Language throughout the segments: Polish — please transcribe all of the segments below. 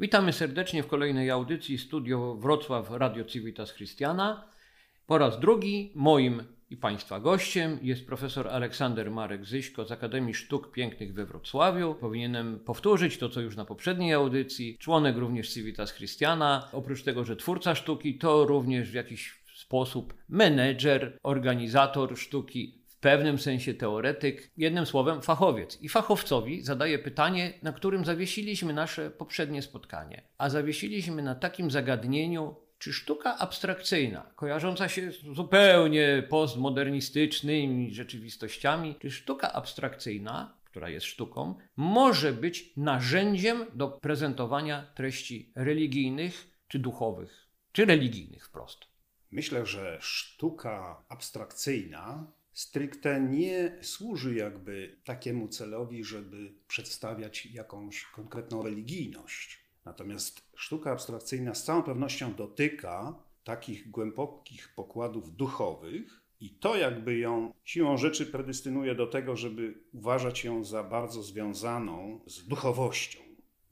Witamy serdecznie w kolejnej audycji Studio Wrocław Radio Civitas Christiana. Po raz drugi moim i Państwa gościem jest profesor Aleksander Marek Zyśko z Akademii Sztuk Pięknych we Wrocławiu. Powinienem powtórzyć to, co już na poprzedniej audycji. Członek również Civitas Christiana. Oprócz tego, że twórca sztuki, to również w jakiś sposób menedżer, organizator sztuki, pewnym sensie teoretyk, jednym słowem fachowiec. I fachowcowi zadaje pytanie, na którym zawiesiliśmy nasze poprzednie spotkanie. A zawiesiliśmy na takim zagadnieniu, czy sztuka abstrakcyjna, kojarząca się z zupełnie postmodernistycznymi rzeczywistościami, czy sztuka abstrakcyjna, która jest sztuką, może być narzędziem do prezentowania treści religijnych czy duchowych, czy religijnych wprost? Myślę, że sztuka abstrakcyjna stricte nie służy jakby takiemu celowi, żeby przedstawiać jakąś konkretną religijność. Natomiast sztuka abstrakcyjna z całą pewnością dotyka takich głębokich pokładów duchowych, i to jakby ją siłą rzeczy predystynuje do tego, żeby uważać ją za bardzo związaną z duchowością.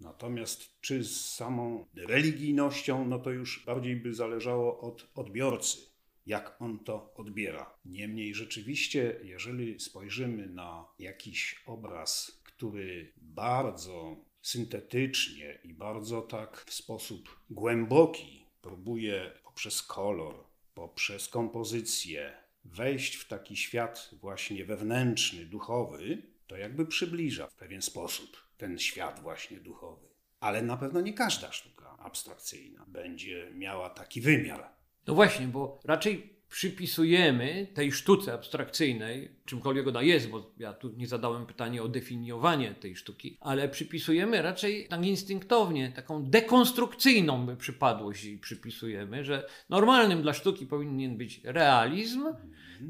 Natomiast czy z samą religijnością, no to już bardziej by zależało od odbiorcy, jak on to odbiera. Niemniej rzeczywiście, jeżeli spojrzymy na jakiś obraz, który bardzo syntetycznie i bardzo tak w sposób głęboki próbuje poprzez kolor, poprzez kompozycję wejść w taki świat właśnie wewnętrzny, duchowy, to jakby przybliża w pewien sposób ten świat właśnie duchowy. Ale na pewno nie każda sztuka abstrakcyjna będzie miała taki wymiar. No właśnie, bo raczej przypisujemy tej sztuce abstrakcyjnej, czymkolwiek ona jest, bo ja tu nie zadałem pytania o definiowanie tej sztuki, ale przypisujemy raczej tak instynktownie, taką dekonstrukcyjną przypadłość przypisujemy, że normalnym dla sztuki powinien być realizm,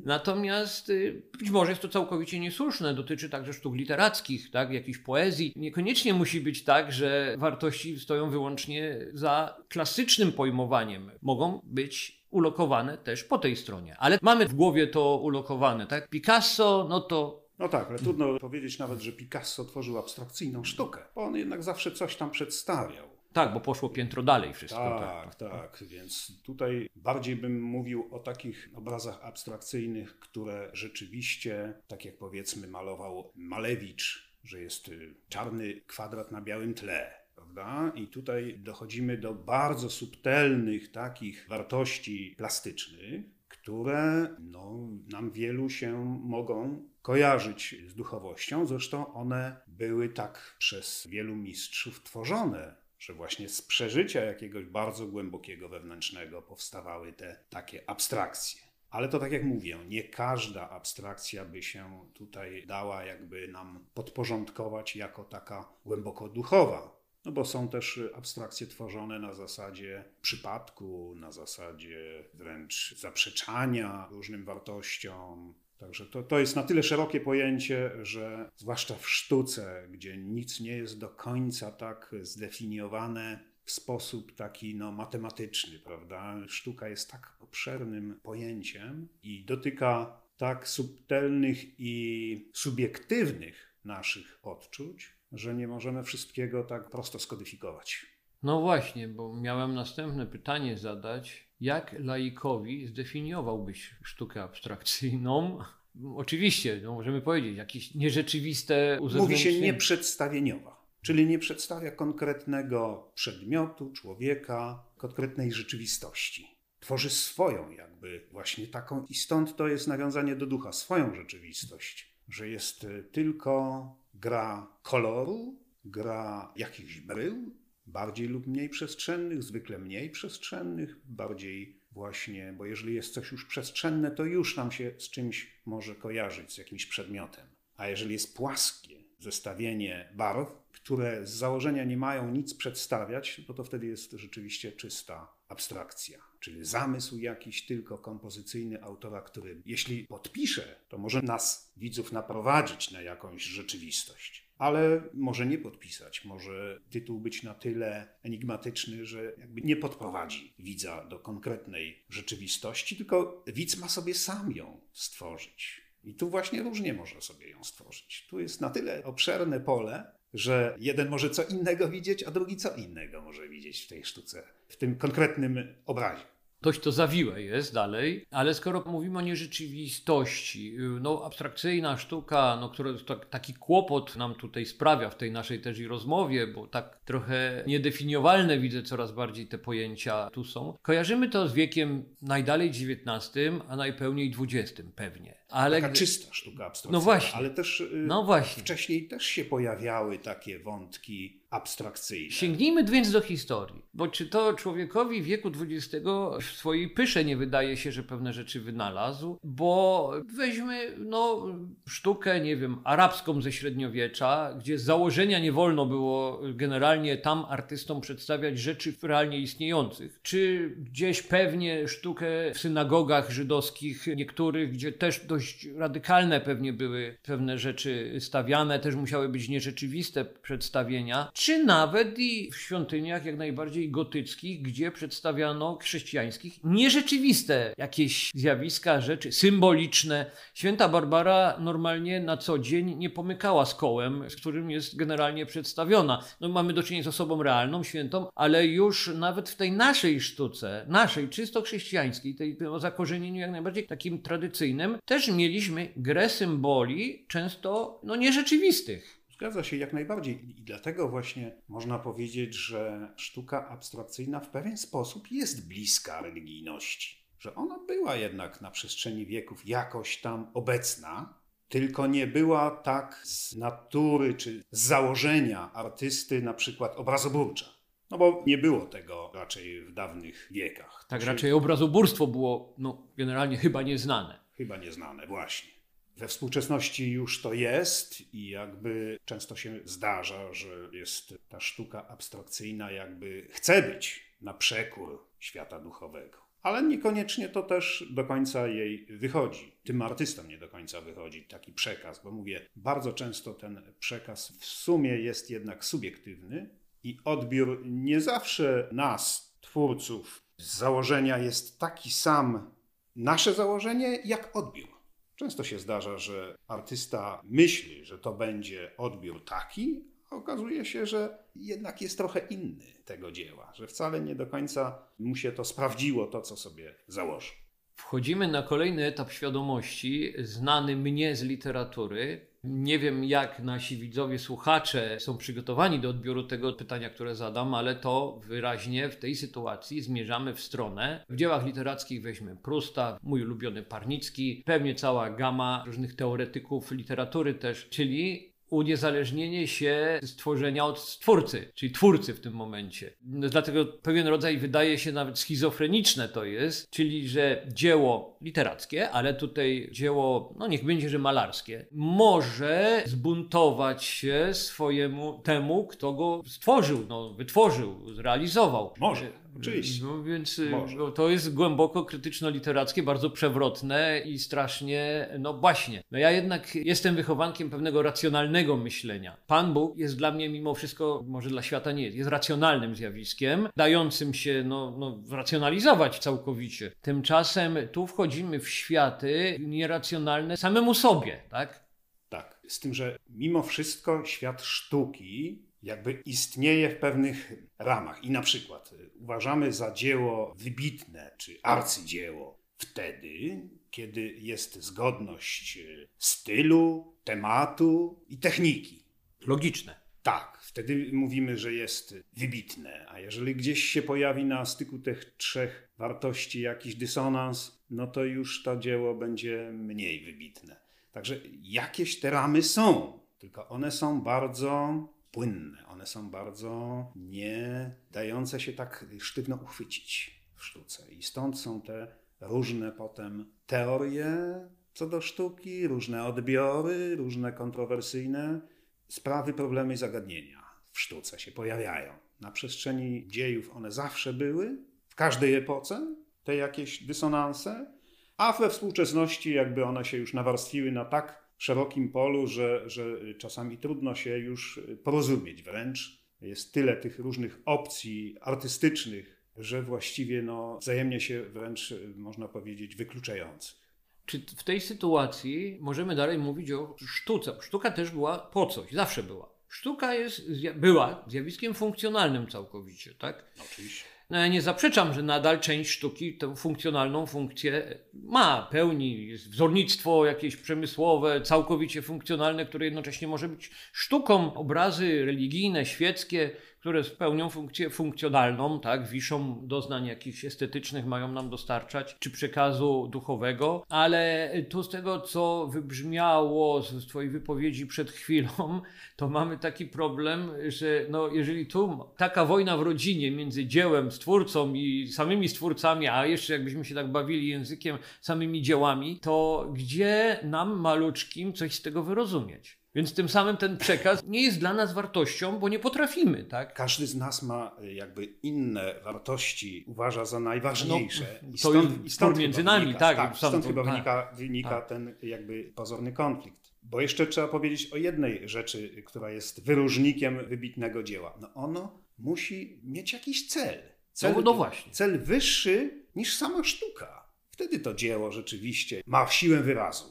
Natomiast y, być może jest to całkowicie niesłuszne, dotyczy także sztuk literackich, tak, jakiejś poezji. Niekoniecznie musi być tak, że wartości stoją wyłącznie za klasycznym pojmowaniem. Mogą być ulokowane też po tej stronie. Ale mamy w głowie to ulokowane, tak? Picasso, no to no tak, ale trudno powiedzieć nawet, że Picasso tworzył abstrakcyjną sztukę, bo on jednak zawsze coś tam przedstawiał. Tak, bo poszło piętro dalej wszystko. Tak, tak, tak. Więc tutaj bardziej bym mówił o takich obrazach abstrakcyjnych, które rzeczywiście, tak jak powiedzmy malował Malewicz, że jest y, czarny kwadrat na białym tle, prawda? I tutaj dochodzimy do bardzo subtelnych takich wartości plastycznych, które no, nam wielu się mogą kojarzyć z duchowością. Zresztą one były tak przez wielu mistrzów tworzone, że właśnie z przeżycia jakiegoś bardzo głębokiego wewnętrznego powstawały te takie abstrakcje. Ale to tak jak mówię, nie każda abstrakcja by się tutaj dała jakby nam podporządkować jako taka głęboko duchowa. No bo są też abstrakcje tworzone na zasadzie przypadku, na zasadzie wręcz zaprzeczania różnym wartościom. Także to, to jest na tyle szerokie pojęcie, że zwłaszcza w sztuce, gdzie nic nie jest do końca tak zdefiniowane w sposób taki no, matematyczny, prawda? Sztuka jest tak obszernym pojęciem i dotyka tak subtelnych i subiektywnych naszych odczuć, że nie możemy wszystkiego tak prosto skodyfikować. No właśnie, bo miałem następne pytanie zadać. Jak laikowi zdefiniowałbyś sztukę abstrakcyjną? Oczywiście, no możemy powiedzieć, jakieś nierzeczywiste uzewnętrznienie. Mówi się nieprzedstawieniowa, czyli nie przedstawia konkretnego przedmiotu, człowieka, konkretnej rzeczywistości. Tworzy swoją jakby właśnie taką i stąd to jest nawiązanie do ducha, swoją rzeczywistość, że jest tylko gra koloru, gra jakichś brył, bardziej lub mniej przestrzennych, zwykle mniej przestrzennych, bardziej właśnie, bo jeżeli jest coś już przestrzenne, to już nam się z czymś może kojarzyć, z jakimś przedmiotem. A jeżeli jest płaskie zestawienie barw, które z założenia nie mają nic przedstawiać, no to wtedy jest rzeczywiście czysta abstrakcja, czyli zamysł jakiś tylko kompozycyjny autora, który jeśli podpisze, to może nas, widzów, naprowadzić na jakąś rzeczywistość. Ale może nie podpisać, może tytuł być na tyle enigmatyczny, że jakby nie podprowadzi widza do konkretnej rzeczywistości, tylko widz ma sobie sam ją stworzyć. I tu właśnie różnie może sobie ją stworzyć. Tu jest na tyle obszerne pole, że jeden może co innego widzieć, a drugi co innego może widzieć w tej sztuce, w tym konkretnym obrazie dość to zawiłe jest dalej, ale skoro mówimy o nierzeczywistości, no abstrakcyjna sztuka, no, która tak, taki kłopot nam tutaj sprawia w tej naszej też i rozmowie, bo tak trochę niedefiniowalne widzę coraz bardziej te pojęcia tu są. Kojarzymy to z wiekiem najdalej XIX, a najpełniej XX pewnie. Ale Taka czysta sztuka abstrakcyjna. No właśnie. Ale też y, no właśnie. wcześniej też się pojawiały takie wątki abstrakcyjne. Sięgnijmy więc do historii, bo czy to człowiekowi wieku XX w swojej pysze nie wydaje się, że pewne rzeczy wynalazł, bo weźmy no, sztukę, nie wiem, arabską ze średniowiecza, gdzie z założenia nie wolno było generalnie tam artystom przedstawiać rzeczy realnie istniejących, czy gdzieś pewnie sztukę w synagogach żydowskich niektórych, gdzie też dość radykalne pewnie były pewne rzeczy stawiane, też musiały być nierzeczywiste przedstawienia, czy nawet i w świątyniach jak najbardziej gotyckich, gdzie przedstawiano chrześcijańskich nierzeczywiste jakieś zjawiska, rzeczy symboliczne. Święta Barbara normalnie na co dzień nie pomykała z kołem, z którym jest generalnie przedstawiona. No, mamy do czynienia z osobą realną, świętą, ale już nawet w tej naszej sztuce, naszej czysto chrześcijańskiej, tej o zakorzenieniu jak najbardziej takim tradycyjnym, też mieliśmy grę symboli, często no, nierzeczywistych. Zgadza się jak najbardziej. I dlatego właśnie można powiedzieć, że sztuka abstrakcyjna w pewien sposób jest bliska religijności. Że ona była jednak na przestrzeni wieków jakoś tam obecna, tylko nie była tak z natury czy z założenia artysty, na przykład obrazoburcza. No bo nie było tego raczej w dawnych wiekach. Tak, raczej obrazoburstwo było no, generalnie chyba nieznane. Chyba nieznane, właśnie. We współczesności już to jest i jakby często się zdarza, że jest ta sztuka abstrakcyjna, jakby chce być na przekór świata duchowego. Ale niekoniecznie to też do końca jej wychodzi. Tym artystom nie do końca wychodzi taki przekaz, bo mówię, bardzo często ten przekaz w sumie jest jednak subiektywny i odbiór nie zawsze nas, twórców, z założenia jest taki sam nasze założenie, jak odbiór. Często się zdarza, że artysta myśli, że to będzie odbiór taki, a okazuje się, że jednak jest trochę inny tego dzieła, że wcale nie do końca mu się to sprawdziło, to co sobie założył. Wchodzimy na kolejny etap świadomości, znany mnie z literatury, nie wiem, jak nasi widzowie, słuchacze są przygotowani do odbioru tego pytania, które zadam, ale to wyraźnie w tej sytuacji zmierzamy w stronę. W dziełach literackich weźmy Prusta, mój ulubiony Parnicki, pewnie cała gama różnych teoretyków literatury też, czyli uniezależnienie się stworzenia od stwórcy, czyli twórcy w tym momencie. Dlatego pewien rodzaj wydaje się nawet schizofreniczne to jest, czyli że dzieło literackie, ale tutaj dzieło, no niech będzie, że malarskie, może zbuntować się swojemu temu, kto go stworzył, no, wytworzył, zrealizował. Może. Oczywiście. No więc no, to jest głęboko krytyczno-literackie, bardzo przewrotne i strasznie, no właśnie. No ja jednak jestem wychowankiem pewnego racjonalnego myślenia. Pan Bóg jest dla mnie mimo wszystko, może dla świata nie jest, jest racjonalnym zjawiskiem, dającym się no, no, racjonalizować całkowicie. Tymczasem tu wchodzimy w światy nieracjonalne samemu sobie, tak? Tak, z tym, że mimo wszystko świat sztuki jakby istnieje w pewnych ramach. I na przykład y, uważamy za dzieło wybitne czy arcydzieło wtedy, kiedy jest zgodność y, stylu, tematu i techniki. Logiczne. Tak, wtedy mówimy, że jest wybitne. A jeżeli gdzieś się pojawi na styku tych trzech wartości jakiś dysonans, no to już to dzieło będzie mniej wybitne. Także jakieś te ramy są, tylko one są bardzo płynne. One są bardzo nie dające się tak sztywno uchwycić w sztuce. I stąd są te różne potem teorie co do sztuki, różne odbiory, różne kontrowersyjne sprawy, problemy i zagadnienia w sztuce się pojawiają. Na przestrzeni dziejów one zawsze były, w każdej epoce, te jakieś dysonanse, a we współczesności jakby one się już nawarstwiły na tak szerokim polu, że, że czasami trudno się już porozumieć wręcz. Jest tyle tych różnych opcji artystycznych, że właściwie no, wzajemnie się wręcz, można powiedzieć, wykluczających. Czy w tej sytuacji możemy dalej mówić o sztuce? Sztuka też była po coś, zawsze była. sztuka jest, była zjawiskiem funkcjonalnym całkowicie, tak? Oczywiście. No ja nie zaprzeczam, że nadal część sztuki tę funkcjonalną funkcję ma, pełni. Jest wzornictwo jakieś przemysłowe, całkowicie funkcjonalne, które jednocześnie może być sztuką. Obrazy religijne, świeckie, które spełnią funkcję funkcjonalną, tak, wiszą doznań jakichś estetycznych, mają nam dostarczać, czy przekazu duchowego, ale tu z tego, co wybrzmiało z Twojej wypowiedzi przed chwilą, to mamy taki problem, że no, jeżeli tu taka wojna w rodzinie między dziełem, stwórcą i samymi stwórcami, a jeszcze jakbyśmy się tak bawili językiem, samymi dziełami, to gdzie nam maluczkim coś z tego wyrozumieć? Więc tym samym ten przekaz nie jest dla nas wartością, bo nie potrafimy, tak? Każdy z nas ma y, jakby inne wartości, uważa za najważniejsze. No, I stąd, i stąd między nami, tak. tak stąd chyba tak, wynika, wynika tak. ten jakby pozorny konflikt. Bo jeszcze trzeba powiedzieć o jednej rzeczy, która jest wyróżnikiem wybitnego dzieła. No ono musi mieć jakiś cel. Cel, No, no właśnie. cel wyższy niż sama sztuka. Wtedy to dzieło rzeczywiście ma siłę wyrazu.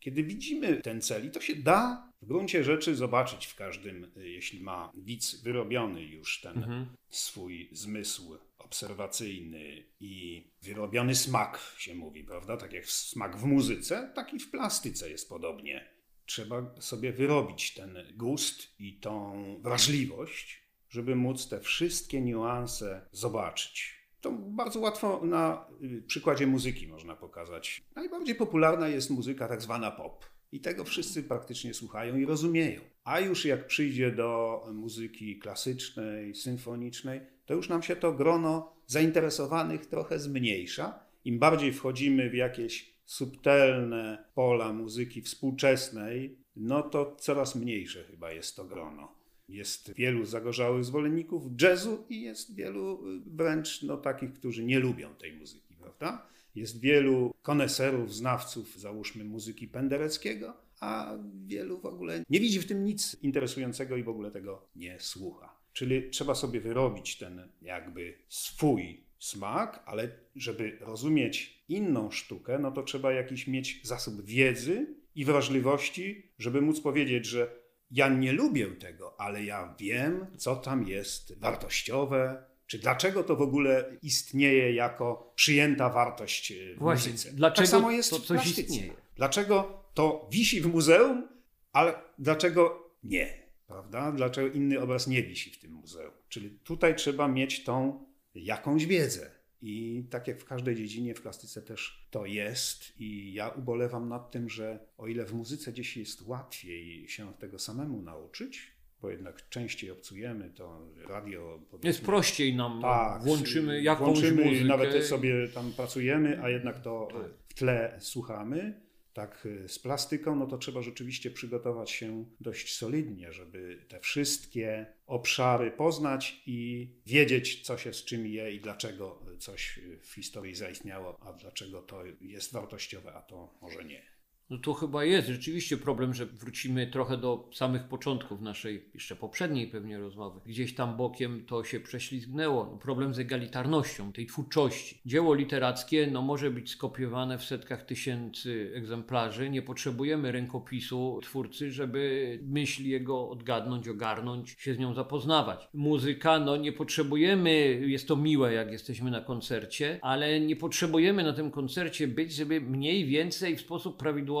Kiedy widzimy ten cel, i to się da w gruncie rzeczy zobaczyć w każdym, y, jeśli ma widz wyrobiony już ten Mhm. swój zmysł obserwacyjny i wyrobiony smak, się mówi, prawda? Tak jak smak w muzyce, tak i w plastyce jest podobnie. Trzeba sobie wyrobić ten gust i tą wrażliwość, żeby móc te wszystkie niuanse zobaczyć. To bardzo łatwo na y, przykładzie muzyki można pokazać. Najbardziej popularna jest muzyka tak zwana pop. I tego wszyscy praktycznie słuchają i rozumieją. A już jak przyjdzie do muzyki klasycznej, symfonicznej, to już nam się to grono zainteresowanych trochę zmniejsza. Im bardziej wchodzimy w jakieś subtelne pola muzyki współczesnej, no to coraz mniejsze chyba jest to grono. Jest wielu zagorzałych zwolenników jazzu i jest wielu wręcz no, takich, którzy nie lubią tej muzyki, prawda? Jest wielu koneserów, znawców, załóżmy, muzyki Pendereckiego, a wielu w ogóle nie widzi w tym nic interesującego i w ogóle tego nie słucha. Czyli trzeba sobie wyrobić ten jakby swój smak, ale żeby rozumieć inną sztukę, no to trzeba jakiś mieć zasób wiedzy i wrażliwości, żeby móc powiedzieć, że ja nie lubię tego, ale ja wiem, co tam jest wartościowe, czy dlaczego to w ogóle istnieje jako przyjęta wartość w Właśnie, muzyce. dlaczego tak samo jest to w coś plastyce. istnieje? Dlaczego to wisi w muzeum, ale dlaczego nie? Prawda? Dlaczego inny obraz nie wisi w tym muzeum? Czyli tutaj trzeba mieć tą jakąś wiedzę. I tak jak w każdej dziedzinie, w plastyce też to jest. I ja ubolewam nad tym, że o ile w muzyce gdzieś jest łatwiej się tego samemu nauczyć, bo jednak częściej obcujemy, to radio Jest prościej nam, tak, włączymy jakąś włączymy, muzykę. Nawet sobie tam pracujemy, a jednak to Tak. w tle słuchamy. Tak y, z plastyką, no to trzeba rzeczywiście przygotować się dość solidnie, żeby te wszystkie obszary poznać i wiedzieć, co się z czym je i dlaczego coś w historii zaistniało, a dlaczego to jest wartościowe, a to może nie. No to chyba jest rzeczywiście problem, że wrócimy trochę do samych początków naszej, jeszcze poprzedniej pewnie rozmowy. Gdzieś tam bokiem to się prześlizgnęło. No, problem z egalitarnością tej twórczości. Dzieło literackie no, może być skopiowane w setkach tysięcy egzemplarzy. Nie potrzebujemy rękopisu twórcy, żeby myśl jego odgadnąć, ogarnąć, się z nią zapoznawać. Muzyka, no nie potrzebujemy, jest to miłe, jak jesteśmy na koncercie, ale nie potrzebujemy na tym koncercie być, żeby mniej więcej w sposób prawidłowy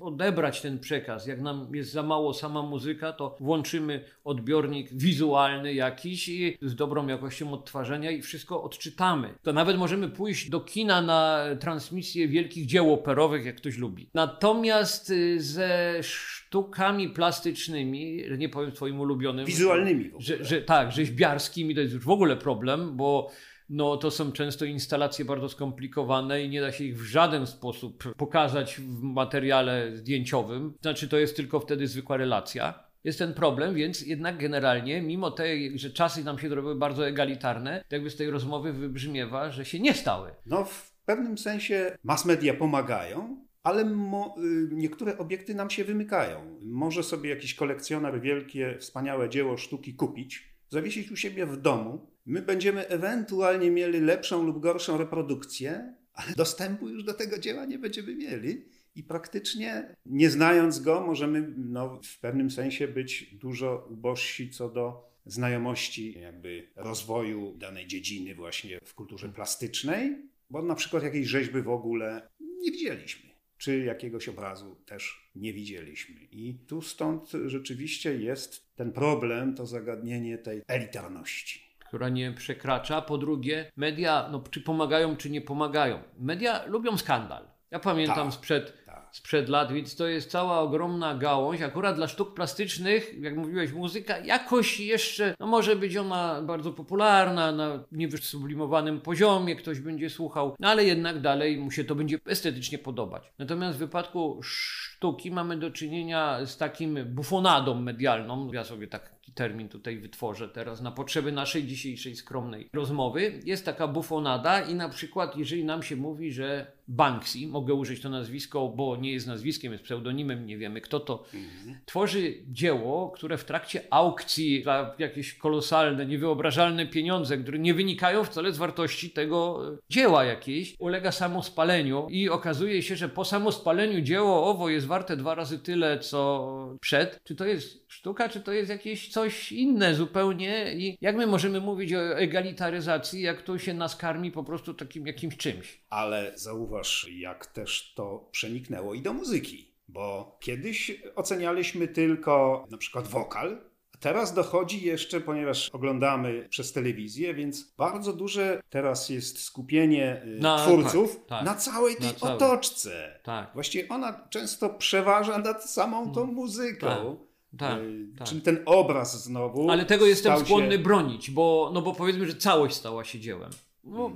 odebrać ten przekaz. Jak nam jest za mało sama muzyka, to włączymy odbiornik wizualny jakiś i z dobrą jakością odtwarzania i wszystko odczytamy. To nawet możemy pójść do kina na transmisję wielkich dzieł operowych, jak ktoś lubi. Natomiast y, ze sztukami plastycznymi, nie powiem twoim ulubionym, Wizualnymi w ogóle. że, że tak, rzeźbiarskimi to jest już w ogóle problem, bo no, to są często instalacje bardzo skomplikowane i nie da się ich w żaden sposób pokazać w materiale zdjęciowym. Znaczy, to jest tylko wtedy zwykła relacja. Jest ten problem, więc jednak generalnie, mimo tej, że czasy nam się zrobiły bardzo egalitarne, jakby z tej rozmowy wybrzmiewa, że się nie stały. No, w pewnym sensie mass media pomagają, ale mo, y, niektóre obiekty nam się wymykają. Może sobie jakiś kolekcjoner wielkie, wspaniałe dzieło sztuki kupić, zawiesić u siebie w domu. My będziemy ewentualnie mieli lepszą lub gorszą reprodukcję, ale dostępu już do tego dzieła nie będziemy mieli. i praktycznie nie znając go, możemy no, w pewnym sensie być dużo ubożsi co do znajomości jakby rozwoju danej dziedziny właśnie w kulturze plastycznej, bo na przykład jakiejś rzeźby w ogóle nie widzieliśmy, czy jakiegoś obrazu też nie widzieliśmy. I tu stąd rzeczywiście jest ten problem, to zagadnienie tej elitarności która nie przekracza. Po drugie, media, no, czy pomagają, czy nie pomagają. Media lubią skandal. Ja pamiętam tak. sprzed sprzed lat, więc to jest cała ogromna gałąź. Akurat dla sztuk plastycznych, jak mówiłeś, muzyka jakoś jeszcze, no może być ona bardzo popularna, na niewysublimowanym poziomie, ktoś będzie słuchał, no ale jednak dalej mu się to będzie estetycznie podobać. Natomiast w wypadku sztuki mamy do czynienia z takim bufonadą medialną, ja sobie taki termin tutaj wytworzę teraz na potrzeby naszej dzisiejszej skromnej rozmowy. Jest taka bufonada i na przykład jeżeli nam się mówi, że Banksy, mogę użyć to nazwisko, bo nie jest nazwiskiem, jest pseudonimem, nie wiemy kto to, mhm. tworzy dzieło, które w trakcie aukcji za jakieś kolosalne, niewyobrażalne pieniądze, które nie wynikają wcale z wartości tego e, dzieła jakiejś, ulega samospaleniu i okazuje się, że po samospaleniu dzieło owo jest warte dwa razy tyle, co przed. Czy to jest sztuka, czy to jest jakieś coś inne zupełnie i jak my możemy mówić o egalitaryzacji, jak to się nas karmi po prostu takim jakimś czymś. Ale zauważ, jak też to przeniknęło i do muzyki. Bo kiedyś ocenialiśmy tylko na przykład wokal, Teraz dochodzi jeszcze, ponieważ oglądamy przez telewizję, więc bardzo duże teraz jest skupienie na, twórców tak, tak, na całej tej na otoczce. Tak. Właściwie ona często przeważa nad samą tą mm. muzyką. Tak. Tak. Czyli ten obraz znowu. Ale tego jestem skłonny się... bronić, bo, no bo powiedzmy, że całość stała się dziełem. No,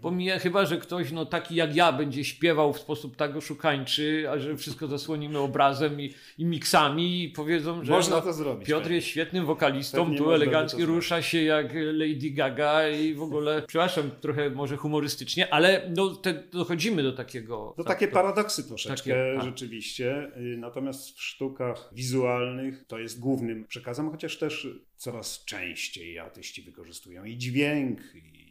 pomija chyba, że ktoś no, taki jak ja będzie śpiewał w sposób tak oszukańczy, a że wszystko zasłonimy obrazem i, i miksami i powiedzą, że można no, to zrobić, Piotr pewnie. jest świetnym wokalistą, pewnie tu elegancki rusza się jak Lady Gaga i w ogóle, przepraszam, trochę może humorystycznie, ale no, te, dochodzimy do takiego... To tak, takie to, paradoksy troszeczkę takie, tak. rzeczywiście, y, natomiast w sztukach wizualnych to jest głównym przekazem, chociaż też coraz częściej artyści wykorzystują i dźwięk, i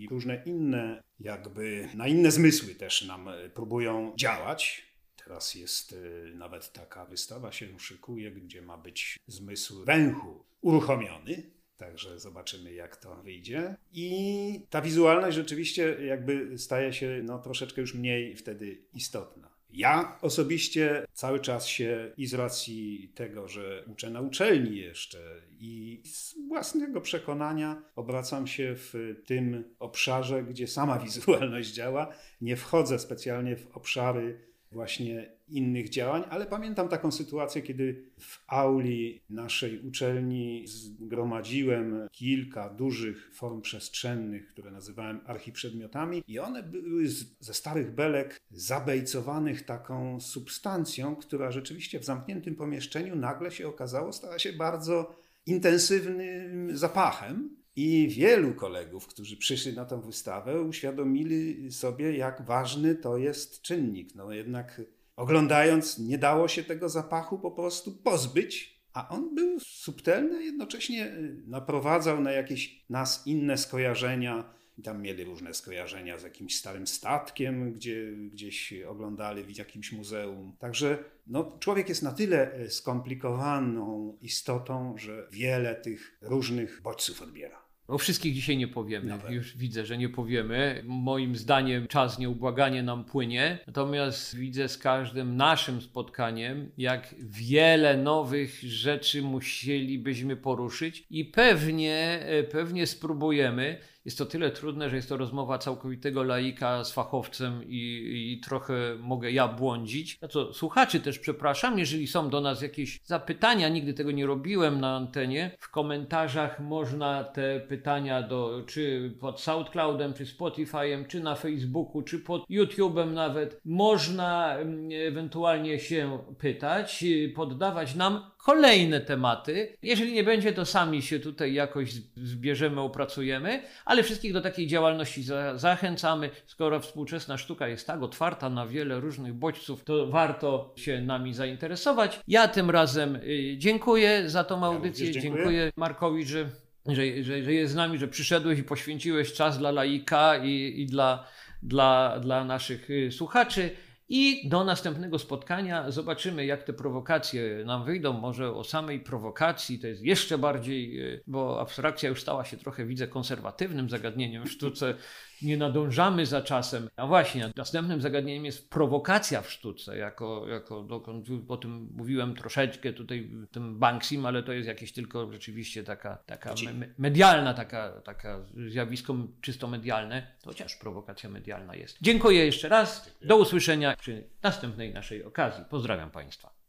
i różne inne, jakby na inne zmysły też nam e, próbują działać. Teraz jest e, nawet taka wystawa się szykuje, gdzie ma być zmysł węchu uruchomiony. Także zobaczymy, jak to wyjdzie. I ta wizualność rzeczywiście jakby staje się no, troszeczkę już mniej wtedy istotna. Ja osobiście cały czas się i z racji tego, że uczę na uczelni jeszcze i z własnego przekonania obracam się w tym obszarze, gdzie sama wizualność działa. Nie wchodzę specjalnie w obszary właśnie innych działań, ale pamiętam taką sytuację, kiedy w auli naszej uczelni zgromadziłem kilka dużych form przestrzennych, które nazywałem archiprzedmiotami i one były ze starych belek zabejcowanych taką substancją, która rzeczywiście w zamkniętym pomieszczeniu nagle się okazało stała się bardzo intensywnym zapachem. I wielu kolegów, którzy przyszli na tę wystawę, uświadomili sobie, jak ważny to jest czynnik. No jednak oglądając, nie dało się tego zapachu po prostu pozbyć, a on był subtelny, jednocześnie y, naprowadzał na jakieś nas inne skojarzenia. Tam mieli różne skojarzenia z jakimś starym statkiem, gdzie gdzieś oglądali w jakimś muzeum. Także no, człowiek jest na tyle y, skomplikowaną istotą, że wiele tych różnych bodźców odbiera. O wszystkich dzisiaj nie powiemy. Nawet. Już widzę, że nie powiemy. Moim zdaniem czas nieubłaganie nam płynie. Natomiast widzę z każdym naszym spotkaniem, jak wiele nowych rzeczy musielibyśmy poruszyć i pewnie, e, pewnie spróbujemy jest to tyle trudne, że jest to rozmowa całkowitego laika z fachowcem i, i trochę mogę ja błądzić. No co, słuchaczy też przepraszam, jeżeli są do nas jakieś zapytania, nigdy tego nie robiłem na antenie. W komentarzach można te pytania do, czy pod SoundCloudem, czy Spotify'em, czy na Facebooku, czy pod YouTube'em nawet. Można mm, ewentualnie się pytać, poddawać nam kolejne tematy. Jeżeli nie będzie, to sami się tutaj jakoś zbierzemy, opracujemy, ale wszystkich do takiej działalności za zachęcamy. Skoro współczesna sztuka jest tak otwarta na wiele różnych bodźców, to warto się nami zainteresować. Ja tym razem y, dziękuję za tą audycję. Ja dziękuję. dziękuję Markowi, że że, że, że jest z nami, że przyszedłeś i poświęciłeś czas dla laika i, i dla, dla, dla naszych y, słuchaczy. I do następnego spotkania zobaczymy, jak te prowokacje nam wyjdą. Może o samej prowokacji to jest jeszcze bardziej, e, bo abstrakcja już stała się trochę, widzę, konserwatywnym zagadnieniem w sztuce nie nadążamy za czasem. A właśnie, następnym zagadnieniem jest prowokacja w sztuce, jako, jako dokąd, o tym mówiłem troszeczkę tutaj w tym Banksim, ale to jest jakieś tylko rzeczywiście taka, taka me, medialna, taka, taka zjawisko czysto medialne, chociaż prowokacja medialna jest. Dziękuję jeszcze raz, do usłyszenia przy następnej naszej okazji. Pozdrawiam Państwa.